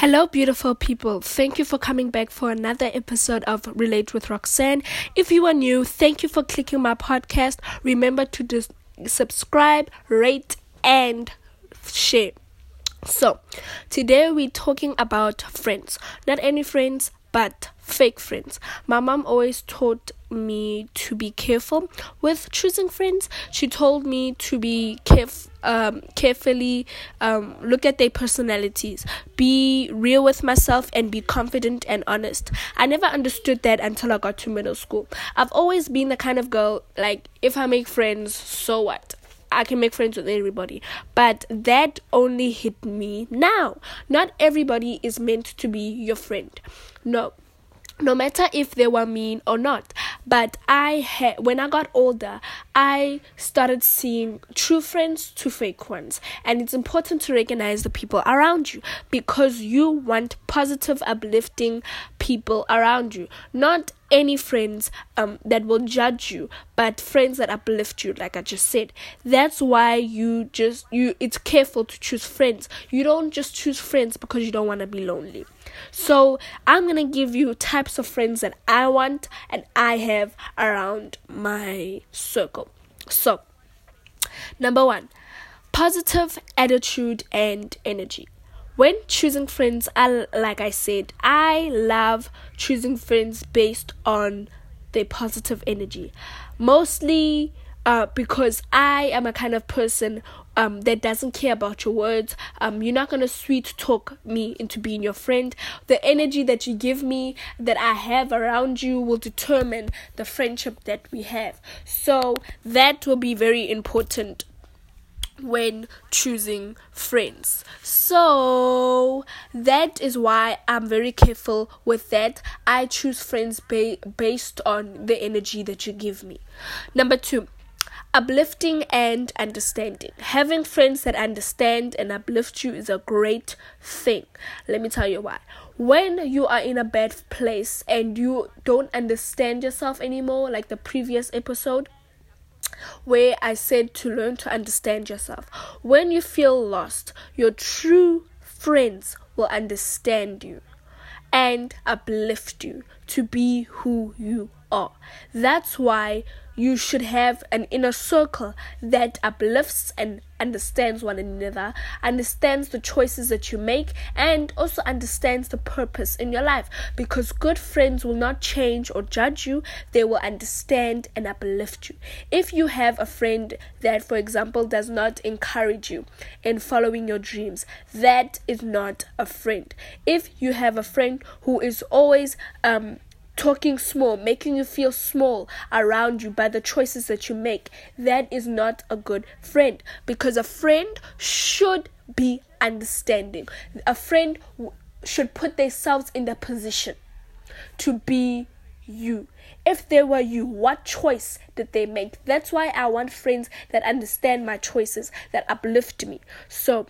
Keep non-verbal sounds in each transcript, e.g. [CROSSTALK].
Hello, beautiful people. Thank you for coming back for another episode of Relate with Roxanne. If you are new, thank you for clicking my podcast. Remember to dis- subscribe, rate, and share. So, today we're talking about friends. Not any friends, but fake friends. My mom always taught me to be careful with choosing friends. She told me to be caref- um, carefully um, look at their personalities, be real with myself, and be confident and honest. I never understood that until I got to middle school. I've always been the kind of girl like if I make friends, so what? I can make friends with everybody. But that only hit me now. Not everybody is meant to be your friend. No. No matter if they were mean or not. But I had when I got older, I started seeing true friends to fake ones. And it's important to recognize the people around you because you want positive, uplifting people around you. Not any friends um, that will judge you but friends that uplift you like i just said that's why you just you it's careful to choose friends you don't just choose friends because you don't want to be lonely so i'm to give you types of friends that i want and i have around my circle. So number 1 positive attitude and energy. When choosing friends I, like i said i love choosing friends based on their positive energy. Mostly uh, because i am a kind of person um, that doesn't care about your words. Um, you're not gonna sweet talk me into being your friend. The energy that you give me, that I have around you, will determine the friendship that we have. So that will be very important when choosing friends. So that is why I'm very careful with that. I choose friends ba- based on the energy that you give me. Number 2, uplifting and understanding. Having friends that understand and uplift you is a great thing. Let me tell you why. When you are in a bad place and you don't understand yourself anymore, like the previous episode, where I said to learn to understand yourself. When you feel lost, your true friends will understand you and uplift you to be who you are. That's why you should have an inner circle that uplifts and understands one another, understands the choices that you make, and also understands the purpose in your life. Because good friends will not change or judge you, they will understand and uplift you. If you have a friend that, for example, does not encourage you in following your dreams, that is not a friend. If you have a friend who is always um talking small, making you feel small around you by the choices that you make, that is not a good friend because a friend should be understanding. A friend should put themselves in the position to be you. If they were you, what choice did they make? That's why I want friends that understand my choices, that uplift me. So,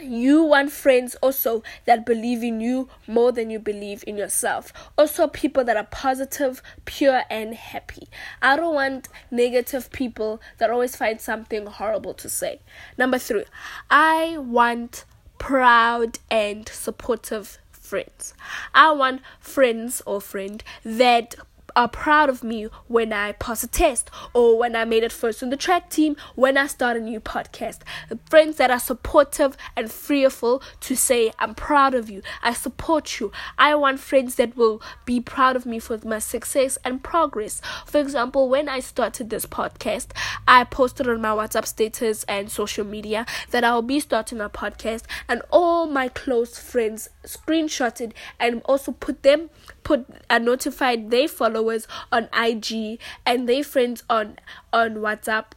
you want friends also that believe in you more than you believe in yourself. Also, people that are positive, pure, and happy. I don't want negative people that always find something horrible to say. Number three, I want proud and supportive friends. I want friends or friend that are proud of me when I pass a test or when I made it first in the track team, when I start a new podcast. Friends that are supportive and fearful to say, I'm proud of you, I support you. I want friends that will be proud of me for my success and progress. For example, when I started this podcast, I posted on my WhatsApp status and social media that I'll be starting a podcast, and all my close friends screenshotted and also put them put and notified their followers on IG and their friends on on WhatsApp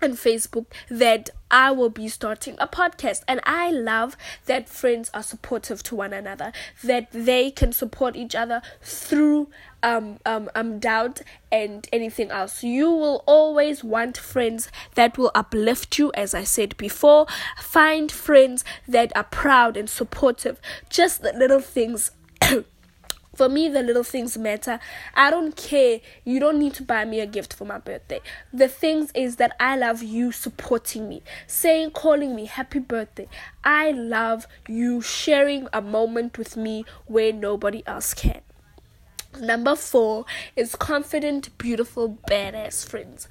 and Facebook that I will be starting a podcast. And I love that friends are supportive to one another, that they can support each other through um, um, um, doubt and anything else. You will always want friends that will uplift you, as I said before. Find friends that are proud and supportive. Just the little things. [COUGHS] For me, the little things matter. I don't care. You don't need to buy me a gift for my birthday. The things is that I love you supporting me, saying, calling me happy birthday. I love you sharing a moment with me where nobody else can. Number four is confident, beautiful, badass friends.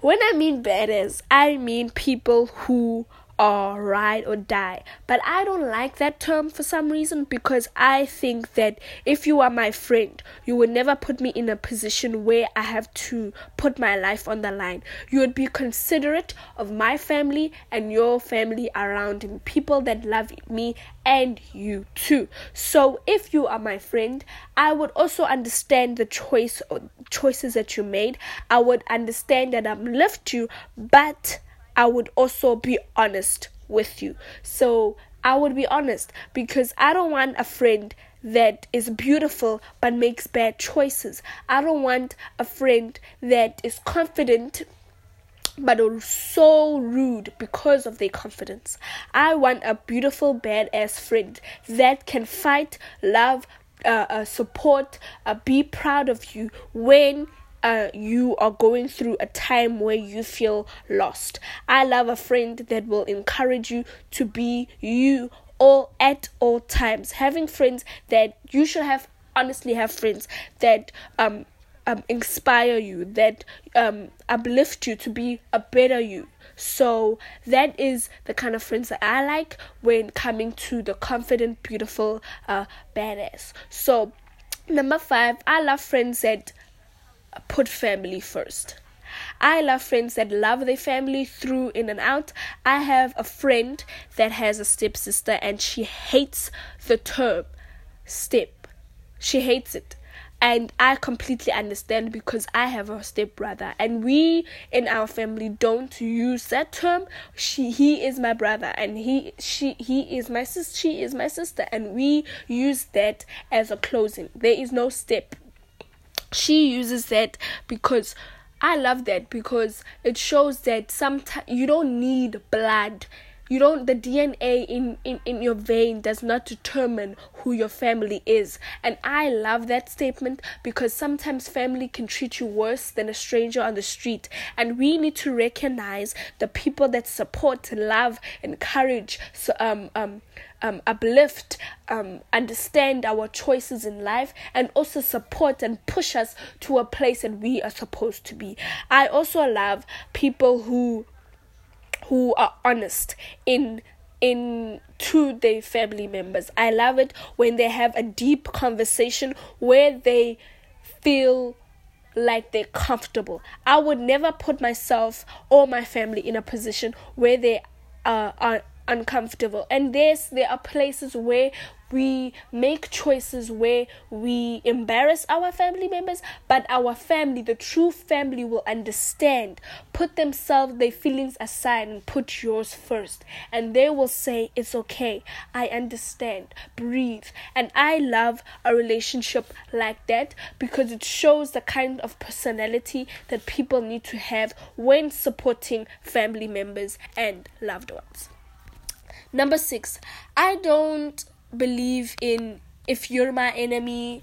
When I mean badass, I mean people who or ride or die. But I don't like that term for some reason because I think that if you are my friend, you would never put me in a position where I have to put my life on the line. You would be considerate of my family and your family around me, people that love me and you too. So if you are my friend, I would also understand the choice choices that you made. I would understand that I'm left you, but I would also be honest with you. So I would be honest because I don't want a friend that is beautiful but makes bad choices. I don't want a friend that is confident but so rude because of their confidence. I want a beautiful, badass friend that can fight, love, uh, uh, support, uh, be proud of you when uh, you are going through a time where you feel lost. I love a friend that will encourage you to be you all at all times. Having friends that you should have honestly have friends that um um inspire you, that um uplift you to be a better you. So that is the kind of friends that I like when coming to the confident, beautiful, uh, badass. So number five, I love friends that put family first. I love friends that love their family through in and out. I have a friend that has a stepsister and she hates the term step. She hates it. And I completely understand because I have a stepbrother and we in our family don't use that term. She he is my brother and he she he is my sister she is my sister and we use that as a closing. There is no step she uses that because I love that because it shows that sometimes you don't need blood you don't the dna in, in in your vein does not determine who your family is and i love that statement because sometimes family can treat you worse than a stranger on the street and we need to recognize the people that support love encourage so um um um, uplift, um, understand our choices in life, and also support and push us to a place that we are supposed to be. I also love people who who are honest in in to their family members. I love it when they have a deep conversation where they feel like they're comfortable. I would never put myself or my family in a position where they are uncomfortable. And there's there are places where we make choices where we embarrass our family members, but our family, the true family, will understand, put themselves, their feelings aside, and put yours first. And they will say, It's okay, I understand, breathe. And I love a relationship like that because it shows the kind of personality that people need to have when supporting family members and loved ones. Number six, I don't believe in if you're my enemy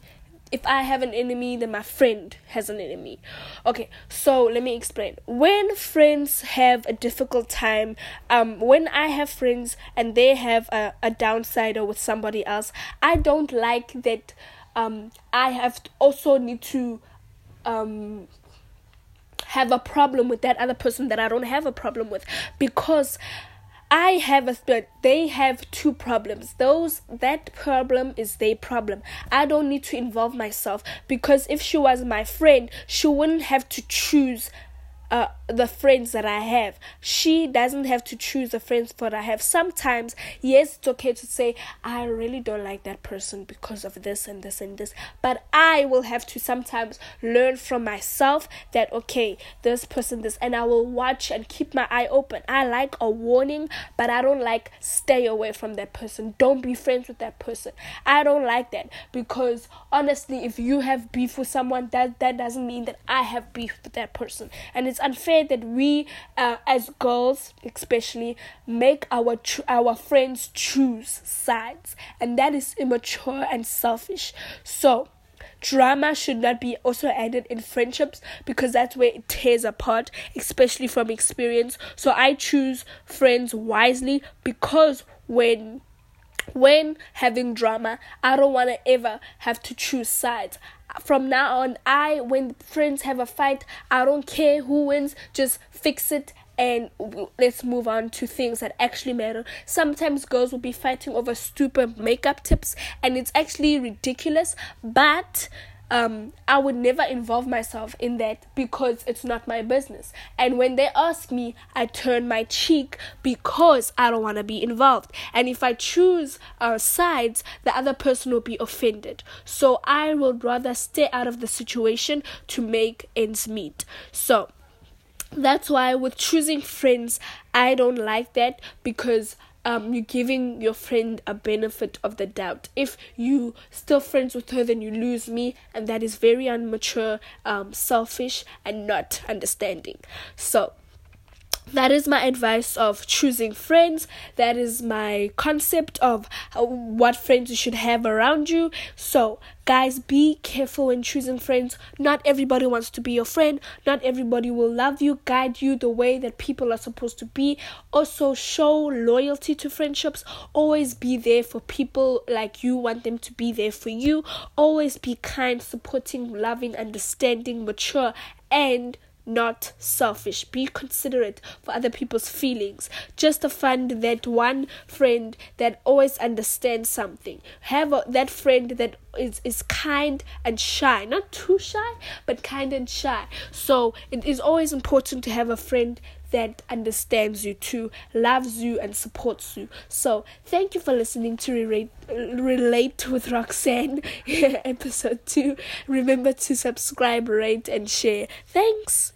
if I have an enemy, then my friend has an enemy. Okay, so let me explain. When friends have a difficult time, um, when I have friends and they have a, a downsider with somebody else, I don't like that. Um, I have also need to, um, have a problem with that other person that I don't have a problem with because I have a spirit. They have two problems. Those that problem is their problem. I don't need to involve myself because if she was my friend, she wouldn't have to choose uh, the friends that I have. She doesn't have to choose the friends that I have. Sometimes, yes, it's okay to say, I really don't like that person because of this and this and this. But I will have to sometimes learn from myself that, okay, this person, this, and I will watch and keep my eye open. I like a warning, but I don't like stay away from that person. Don't be friends with that person. I don't like that because honestly, if you have beef with someone, that, that doesn't mean that I have beef with that person. And it's it's that we, uh, as girls especially, make our tr- our friends choose sides, and that is immature and selfish. So drama should not be also added in friendships because that's where it tears apart, especially from experience. So I choose friends wisely because when when having drama, I don't want to ever have to choose sides. From now on, I, when friends have a fight, I don't care who wins, just fix it and let's move on to things that actually matter. Sometimes girls will be fighting over stupid makeup tips, and it's actually ridiculous, but um, I would never involve myself in that because it's not my business. And when they ask me, I turn my cheek because I don't want to be involved. And if I choose uh, sides, the other person will be offended. So I would rather stay out of the situation to make ends meet. So that's why with choosing friends, I don't like that because um, you're giving your friend a benefit of the doubt. If you still friends with her, then you lose me, and that is very immature, um, selfish, and not understanding. So that is my advice of choosing friends. That is my concept of what friends you should have around you. So guys be careful when choosing friends. Not everybody wants to be your friend. Not everybody will love you guide you the way that people are supposed to be. Also show loyalty to friendships. Always be there for people like you. Want them to be there for you. Always be kind supporting loving understanding mature and not selfish. Be considerate for other people's feelings. Just to find that one friend that always understands something. Have a, that friend that is, is kind and shy. Not too shy, but kind and shy. So it is always important to have a friend that understands you too, loves you, and supports you. So, thank you for listening to Relate, Relate with Roxanne, [LAUGHS] episode 2. Remember to subscribe, rate, and share. Thanks.